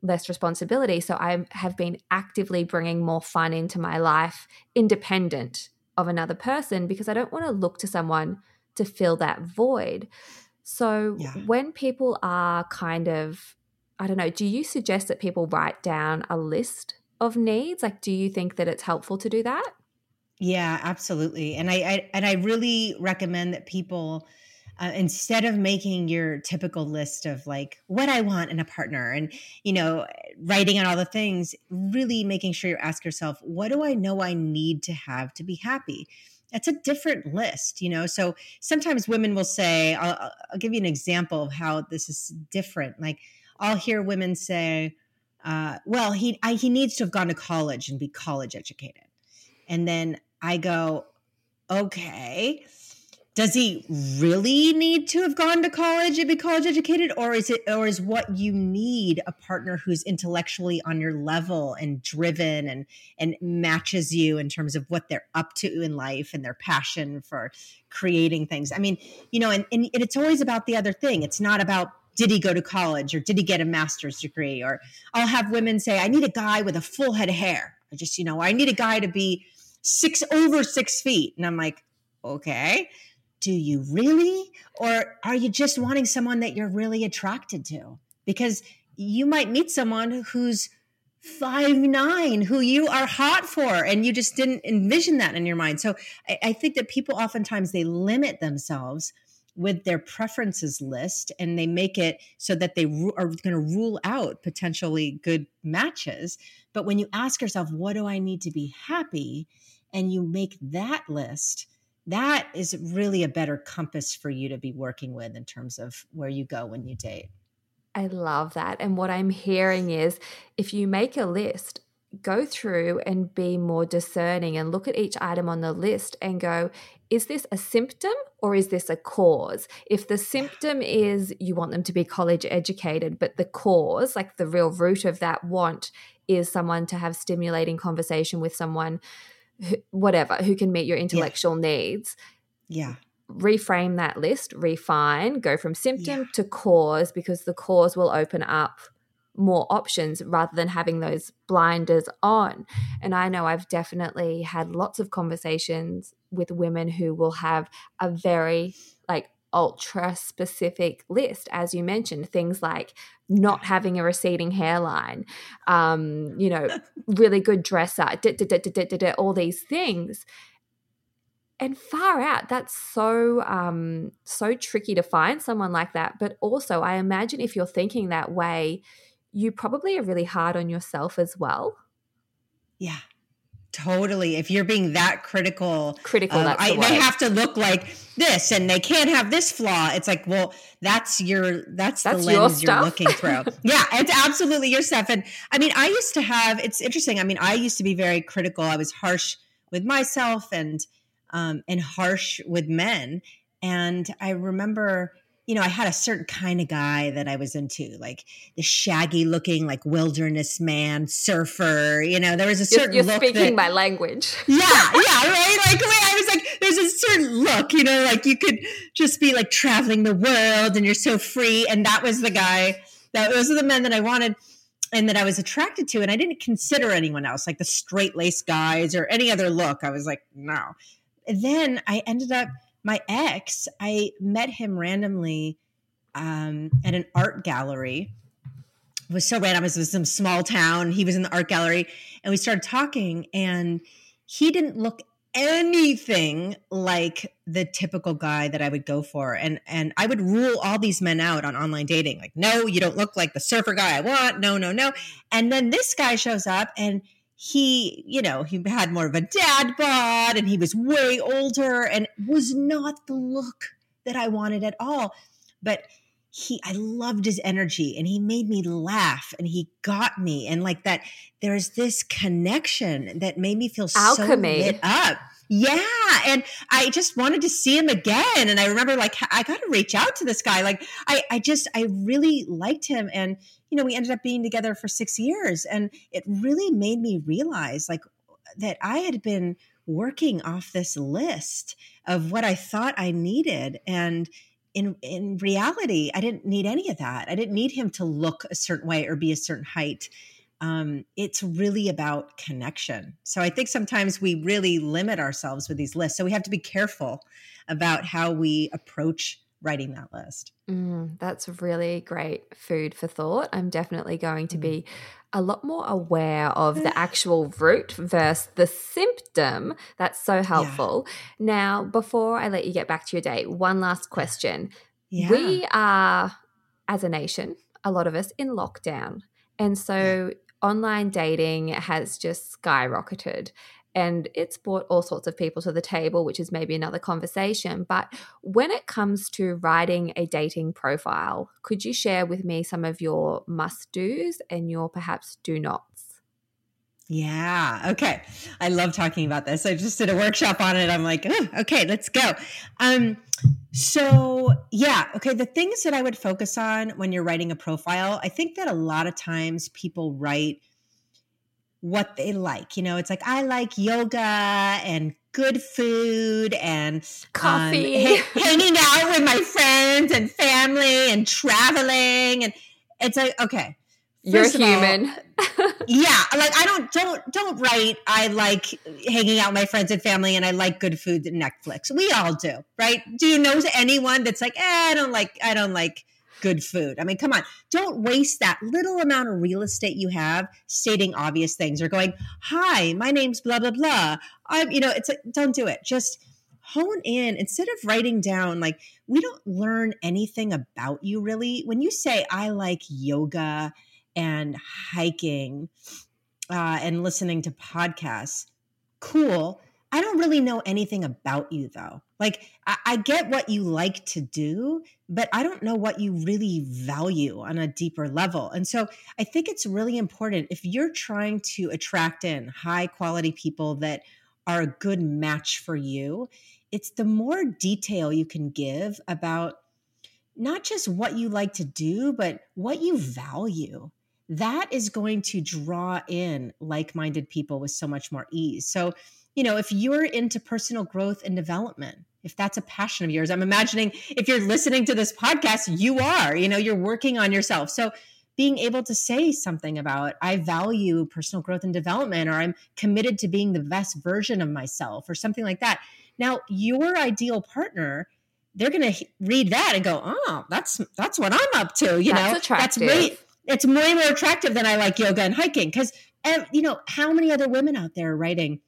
less responsibility. So I have been actively bringing more fun into my life, independent of another person because I don't want to look to someone to fill that void. So yeah. when people are kind of, I don't know, do you suggest that people write down a list of needs? Like, do you think that it's helpful to do that? Yeah, absolutely. And I, I and I really recommend that people uh, instead of making your typical list of like what I want in a partner and you know writing on all the things, really making sure you ask yourself, what do I know I need to have to be happy? That's a different list, you know. So sometimes women will say, I'll, I'll give you an example of how this is different. Like I'll hear women say, uh, "Well, he I, he needs to have gone to college and be college educated," and then I go, "Okay." does he really need to have gone to college and be college educated or is it or is what you need a partner who's intellectually on your level and driven and and matches you in terms of what they're up to in life and their passion for creating things? I mean you know and, and it's always about the other thing. It's not about did he go to college or did he get a master's degree? Or i'll have women say i need a guy with a full head of hair i just you know i need a guy to be six over six feet and i'm like okay do you really? Or are you just wanting someone that you're really attracted to? Because you might meet someone who's five nine who you are hot for and you just didn't envision that in your mind so I, I, think that people oftentimes they limit themselves with their preferences list and they make it so that they ru- are going to rule out potentially good matches but when you ask yourself what do i need to be happy and you make that list that is really a better compass for you to be working with in terms of where you go when you date. I love that. And what I'm hearing is if you make a list, go through and be more discerning and look at each item on the list and go, is this a symptom or is this a cause? If the symptom is you want them to be college educated, but the cause, like the real root of that want, is someone to have stimulating conversation with someone whatever, who can meet your intellectual yeah. needs. Yeah. Reframe that list, refine, go from symptom yeah. to cause because the cause will open up more options rather than having those blinders on. And I know I've definitely had lots of conversations with women who will have a very like ultra specific list, as you mentioned, things like not having a receding hairline, um, you know, really good dresser, all these things. And far out, that's so um, so tricky to find someone like that. But also, I imagine if you're thinking that way, you probably are really hard on yourself as well. Yeah, Totally. If you're being that critical, critical, I, the they have to look like this, and they can't have this flaw. It's like, well, that's your that's, that's the lens you're looking through. yeah, it's absolutely your stuff. And I mean, I used to have. It's interesting. I mean, I used to be very critical. I was harsh with myself and um, and harsh with men. And I remember you know, I had a certain kind of guy that I was into, like the shaggy looking, like wilderness man, surfer. You know, there was a certain you're, you're look. speaking that, my language. Yeah, yeah, right. Like I was like, there's a certain look. You know, like you could just be like traveling the world and you're so free. And that was the guy. That those are the men that I wanted. and that I was attracted to. And I didn't consider anyone else, like the straight lace guys or any other look. I was like, no. then I ended up, my ex, I met him randomly um, at an art gallery. It was so random. It was some small town. He was in the art gallery, and we started talking. And he didn't look anything like the typical guy that I would go for. And and I would rule all these men out on online dating. Like, no, you don't look like the surfer guy I want. No, no, no. And then this guy shows up and he, you know, he had more of a dad bod and he was way older and was not the look that I wanted at all. But he I loved his energy and he made me laugh and he got me and like that there's this connection that made me feel Alchemy. so lit up. Yeah, and I just wanted to see him again and I remember like I got to reach out to this guy like I I just I really liked him and you know we ended up being together for 6 years and it really made me realize like that I had been working off this list of what I thought I needed and in in reality, I didn't need any of that. I didn't need him to look a certain way or be a certain height. Um, it's really about connection. So I think sometimes we really limit ourselves with these lists. So we have to be careful about how we approach writing that list. Mm, that's really great food for thought. I'm definitely going to mm. be a lot more aware of the actual root versus the symptom. That's so helpful. Yeah. Now, before I let you get back to your day, one last question. Yeah. We are, as a nation, a lot of us in lockdown. And so online dating has just skyrocketed and it's brought all sorts of people to the table, which is maybe another conversation. But when it comes to writing a dating profile, could you share with me some of your must do's and your perhaps do nots? Yeah. Okay. I love talking about this. I just did a workshop on it. I'm like, oh, okay, let's go. Um, so yeah, okay. The things that I would focus on when you're writing a profile, I think that a lot of times people write what they like. You know, it's like I like yoga and good food and um, coffee, um, ha- hanging out with my friends and family and traveling. And it's like, okay, you're human. All, yeah, like I don't don't don't write. I like hanging out with my friends and family, and I like good food and Netflix. We all do, right? Do you know anyone that's like, eh, I don't like, I don't like good food. I mean, come on, don't waste that little amount of real estate you have stating obvious things or going, "Hi, my name's blah blah blah." I'm, you know, it's like, don't do it. Just hone in instead of writing down like we don't learn anything about you really. When you say I like yoga and hiking uh, and listening to podcasts, cool. I don't really know anything about you though. Like, I, I, get what you like to do, but I don't know what you really value on a deeper level. And so I think it's really important if you're trying to attract in high quality people that are a good match for you, it's the more detail you can give about not just what you like to do, but what you value. That is going to draw in like minded people with so much more ease. So, you know, if you're into personal growth and development, if that's a passion of yours, I'm imagining if you're listening to this podcast, you are, you know, you're working on yourself. So being able to say something about, I value personal growth and development, or I'm committed to being the best version of myself, or something like that. Now, your ideal partner, they're going to read that and go, "Oh, that's that's what I'm up to." You that's know, attractive. that's way it's way more attractive than I like yoga and hiking because, um, you know, how many other women out there are writing?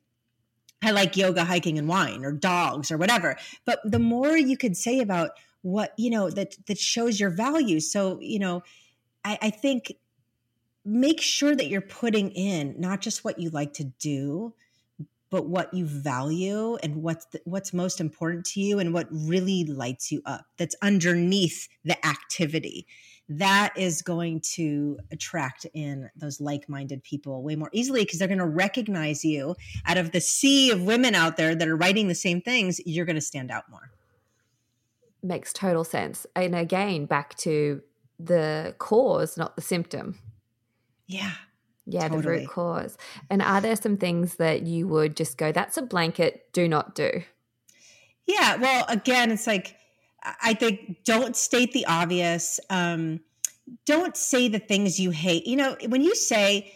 I like yoga, hiking, and wine, or dogs, or whatever. But the more you could say about what you know that that shows your value. So you know, I, I think make sure that you're putting in not just what you like to do, but what you value and what's the, what's most important to you and what really lights you up. That's underneath the activity that is going to attract in those like-minded people way more easily because they're going to recognize you. Out of the sea of women out there that are writing the same things you're going to stand out more. Makes total sense. And again back to the cause not the symptom. Yeah. Yeah totally. the root cause. And are there some things that you would just go that's a blanket do not do yeah well again it's like I think don't state the obvious. Um, don't say the things you hate. You know, when you say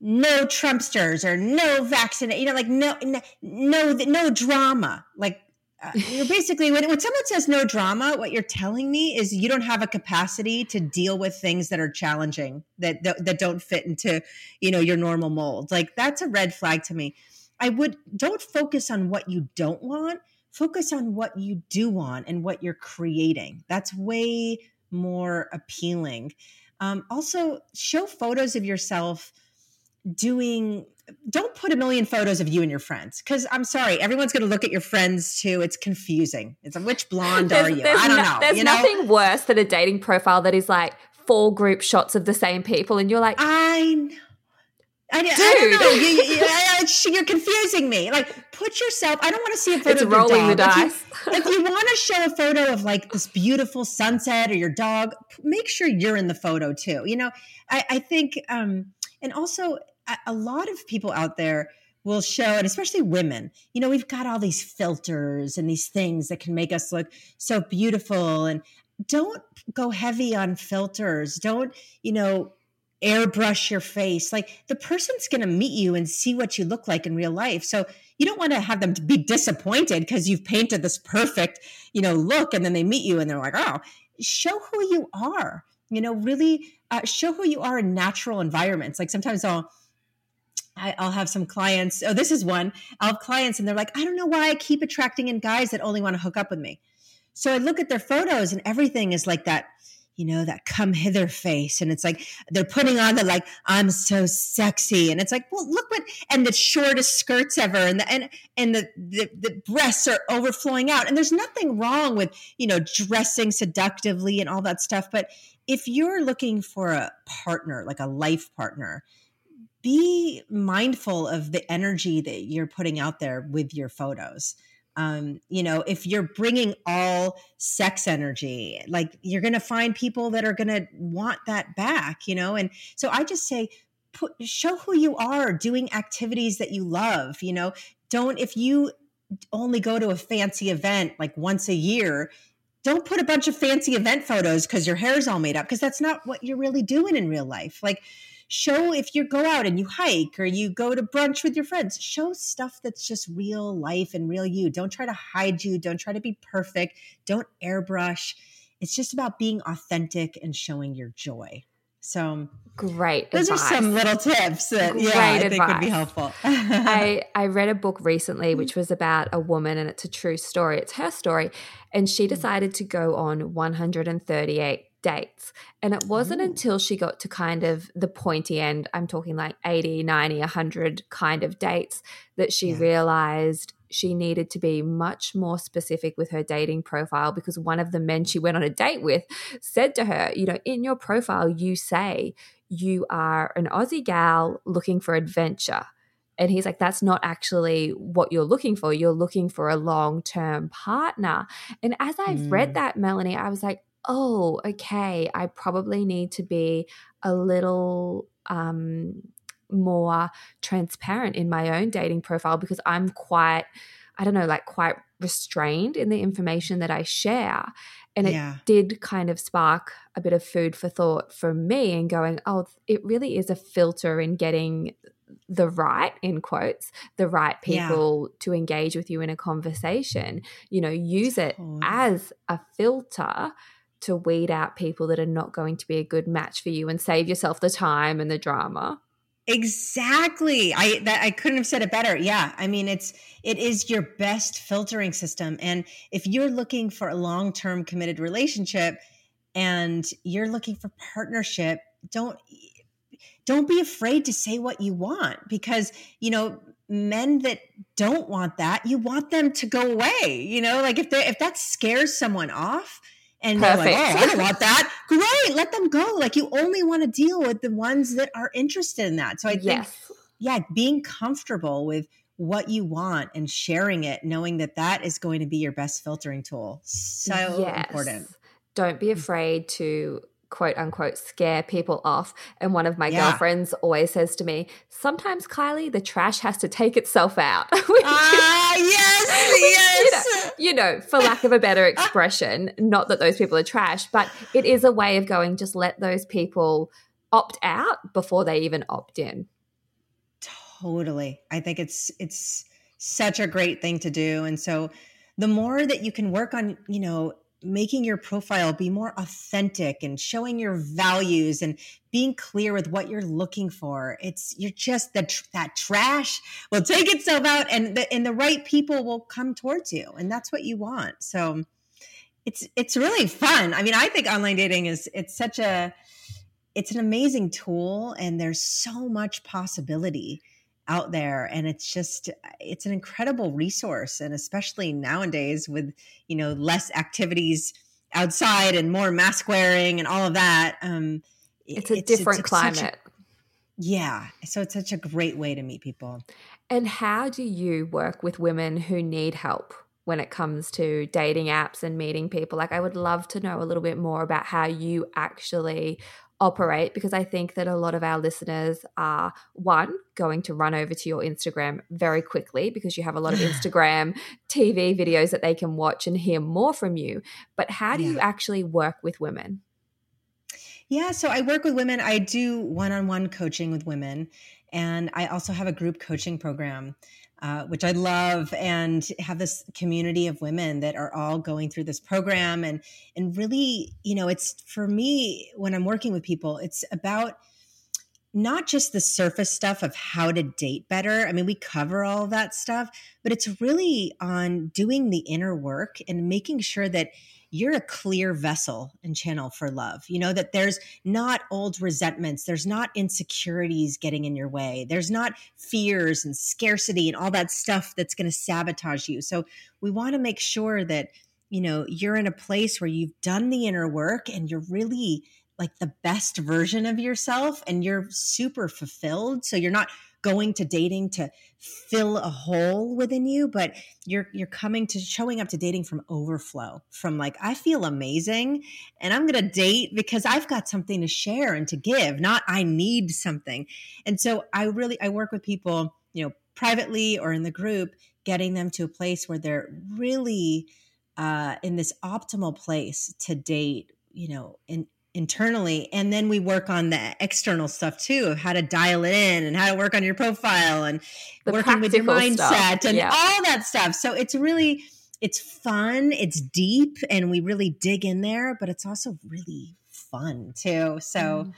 no Trumpsters or no vaccine, you know, like no, no, no, no drama. Like uh, you're basically when, when someone says no drama, what you're telling me is you don't have a capacity to deal with things that are challenging that that, that don't fit into you know your normal mold. Like that's a red flag to me. I would don't focus on what you don't want. Focus on what you do want and what you're creating. That's way more appealing. Um, also, show photos of yourself doing don't put a million photos of you and your friends because I'm sorry, everyone's going to look at your friends too. It's confusing. It's which blonde are you? I don't no, know. There's you know? nothing worse than a dating profile that is like four group shots of the same people, and you're like, I know. I, I don't know. You, you, are confusing me. Like, put yourself. I don't want to see a photo. It's of rolling your the dog. dice. If you, you want to show a photo of like this beautiful sunset or your dog, make sure you're in the photo too. You know, I, I think, um, and also a, a lot of people out there will show, and especially women, you know, we've got all these filters and these things that can make us look so beautiful. And don't go heavy on filters. Don't, you know, airbrush your face. Like the person's going to meet you and see what you look like in real life. So you don't want to have them be disappointed because you've painted this perfect, you know, look and then they meet you and they're like, "Oh, show who you are." You know, really uh, show who you are in natural environments. Like sometimes I'll I, will have some clients. Oh, this is one. I'll have clients and they're like, I don't know why I keep attracting in guys that only want to hook up with me. So I look at their photos and everything is like that you know, that come hither face. And it's like they're putting on the like, I'm so sexy. And it's like, well, look what and the shortest skirts ever and the and and the, the the breasts are overflowing out. And there's nothing wrong with, you know, dressing seductively and all that stuff. But if you're looking for a partner, like a life partner, be mindful of the energy that you're putting out there with your photos um, you know, if you're bringing all sex energy, like you're going to find people that are going to want that back, you know? And so I just say, put, show who you are doing activities that you love, you know? Don't, if you only go to a fancy event like once a year, don't put a bunch of fancy event photos because your hair's all made up because that's not what you're really doing in real life. Like, show if you go out and you hike or you go to brunch with your friends show stuff that's just real life and real you. Don't try to hide you. Don't try to be perfect. Don't airbrush. It's just about being authentic and showing your joy. So great those advice. are some little tips that great yeah i advice. think would be helpful. I, I read a book recently which was about a woman and it's a true story. It's her story and she mm. decided to go on 138 dates. And it wasn't Ooh. until she got to kind of the pointy end, I'm talking like 80, 90, 100 kind of dates, that she Yeah. realized she needed to be much more specific with her dating profile because one of the men she went on a date with said to her, you know, in your profile, you say you are an Aussie gal looking for adventure. And he's like, that's not actually what you're looking for. You're looking for a long term partner. And as I Mm. read that, Melanie, I was like, oh, okay, I probably need to be a little um, more transparent in my own dating profile because I'm quite, I don't know, like quite restrained in the information that I share. And it yeah did kind of spark a bit of food for thought for me and going, oh, it really is a filter in getting the right in quotes the right Yeah. people to engage with you in a conversation you know use it as a filter to weed out people that are not going to be a good match for you and save yourself the time and the drama Exactly. I that I couldn't have said it better. Yeah. I mean it's it is your best filtering system and if you're looking for a long-term committed relationship and you're looking for partnership, don't don't be afraid to say what you want because, you know, men that don't want that, you want them to go away, you know? Like if they if that scares someone off, and they're like, oh, I don't want that. Great, let them go. Like you only want to deal with the ones that are interested in that. So I think, yes yeah, being comfortable with what you want and sharing it, knowing that that is going to be your best filtering tool, so Yes. important. don't be mm. afraid to quote unquote scare people off. And one of my Yeah. girlfriends always says to me, Sometimes, Kylie, the trash has to take itself out. Ah, yes, yes. you know, you know, for lack of a better expression, not that those people are trash, but it is a way of going, just let those people opt out before they even opt in. Totally. I think it's it's such a great thing to do. And so the more that you can work on, you know, making your profile be more authentic and showing your values and being clear with what you're looking for. It's you're just that that trash will take itself out and the and the right people will come towards you and that's what you want. So it's it's really fun. I mean, I think online dating is it's such a it's an amazing tool and there's so much possibility out there and it's just it's an incredible resource and especially nowadays with you know less activities outside and more mask wearing and all of that um It's a different such a- climate. yeah so it's such a great way to meet people And how do you work with women who need help when it comes to dating apps and meeting people? Like, I would love to know a little bit more about how you actually operate because I think that a lot of our listeners are one, going to run over to your Instagram very quickly because you have a lot of Instagram TV videos that they can watch and hear more from you. But how do you actually work with women? Yeah, so I work with women. I do one on one coaching with women. And I also have a group coaching program, uh, which I love, and have this community of women that are all going through this program. And, and really, you know, it's for me, when I'm working with people, it's about not just the surface stuff of how to date better. I mean, we cover all that stuff, but it's really on doing the inner work and making sure that you're a clear vessel and channel for love. You know, that there's not old resentments, there's not insecurities getting in your way, there's not fears and scarcity and all that stuff that's going to sabotage you. So we want to make sure that, you know, you're in a place where you've done the inner work and you're really like the best version of yourself and you're super fulfilled. So you're not going to dating to fill a hole within you but you're you're coming to showing up to dating from overflow from like i feel amazing and i'm going to date because i've got something to share and to give not i need something. And so i really i work with people you know privately or in the group getting them to a place where they're really uh, in this optimal place to date you know in internally and then we work on the external stuff too of how to dial it in and how to work on your profile and The working with your mindset stuff, and yeah. all that stuff so it's really it's fun it's deep and we really dig in there but it's also really fun too so Mm.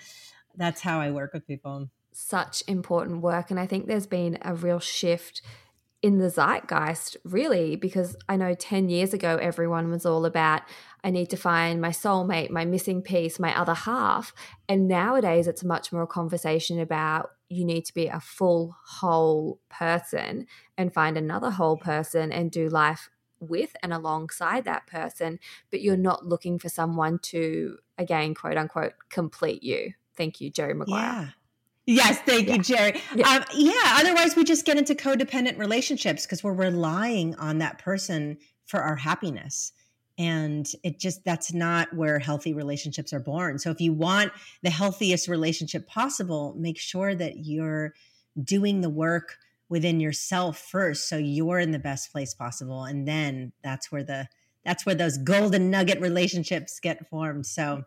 that's how i work with people such important work. And I think there's been a real shift in the zeitgeist, really, because I know 10 years ago, everyone was all about, I need to find my soulmate, my missing piece, my other half. And nowadays, it's much more a conversation about you need to be a full, whole person and find another whole person and do life with and alongside that person. But you're not looking for someone to, again, quote unquote, complete you. Thank you, Jerry Maguire. yeah yes thank Yeah. you jerry Yeah. Um, yeah otherwise we just get into codependent relationships because we're relying on that person for our happiness and it just that's not where healthy relationships are born so if you want the healthiest relationship possible make sure that you're doing the work within yourself first so you're in the best place possible and then that's where the that's where those golden nugget relationships get formed so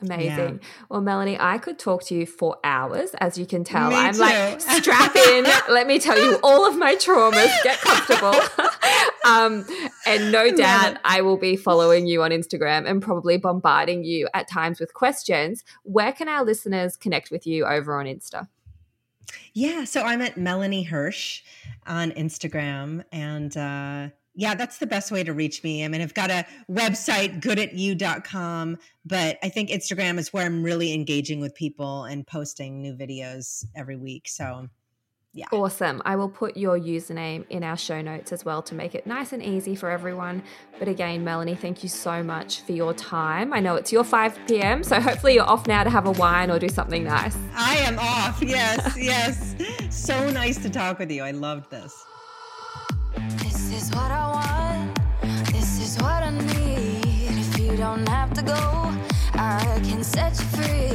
Amazing. Well, Melanie, I could talk to you for hours. As you can tell, Me I'm like too. strap in. Let me tell you all of my traumas. Get comfortable. um, and no doubt. I will be following you on Instagram and probably bombarding you at times with questions. Where can our listeners connect with you over on Insta? Yeah, so I'm at Melanie Hersch on Instagram. And uh, yeah, that's the best way to reach me. I mean, I've got a website, goodatyou.com, but I think Instagram is where I'm really engaging with people and posting new videos every week. So yeah. Awesome. I will put your username in our show notes as well to make it nice and easy for everyone. But again, Melanie, thank you so much for your time. I know it's your 5 p.m., so hopefully you're off now to have a wine or do something nice. I am off. Yes, yes. So nice to talk with you. I loved this. This is what I want. This is what I need. If you don't have to go, I can set you free.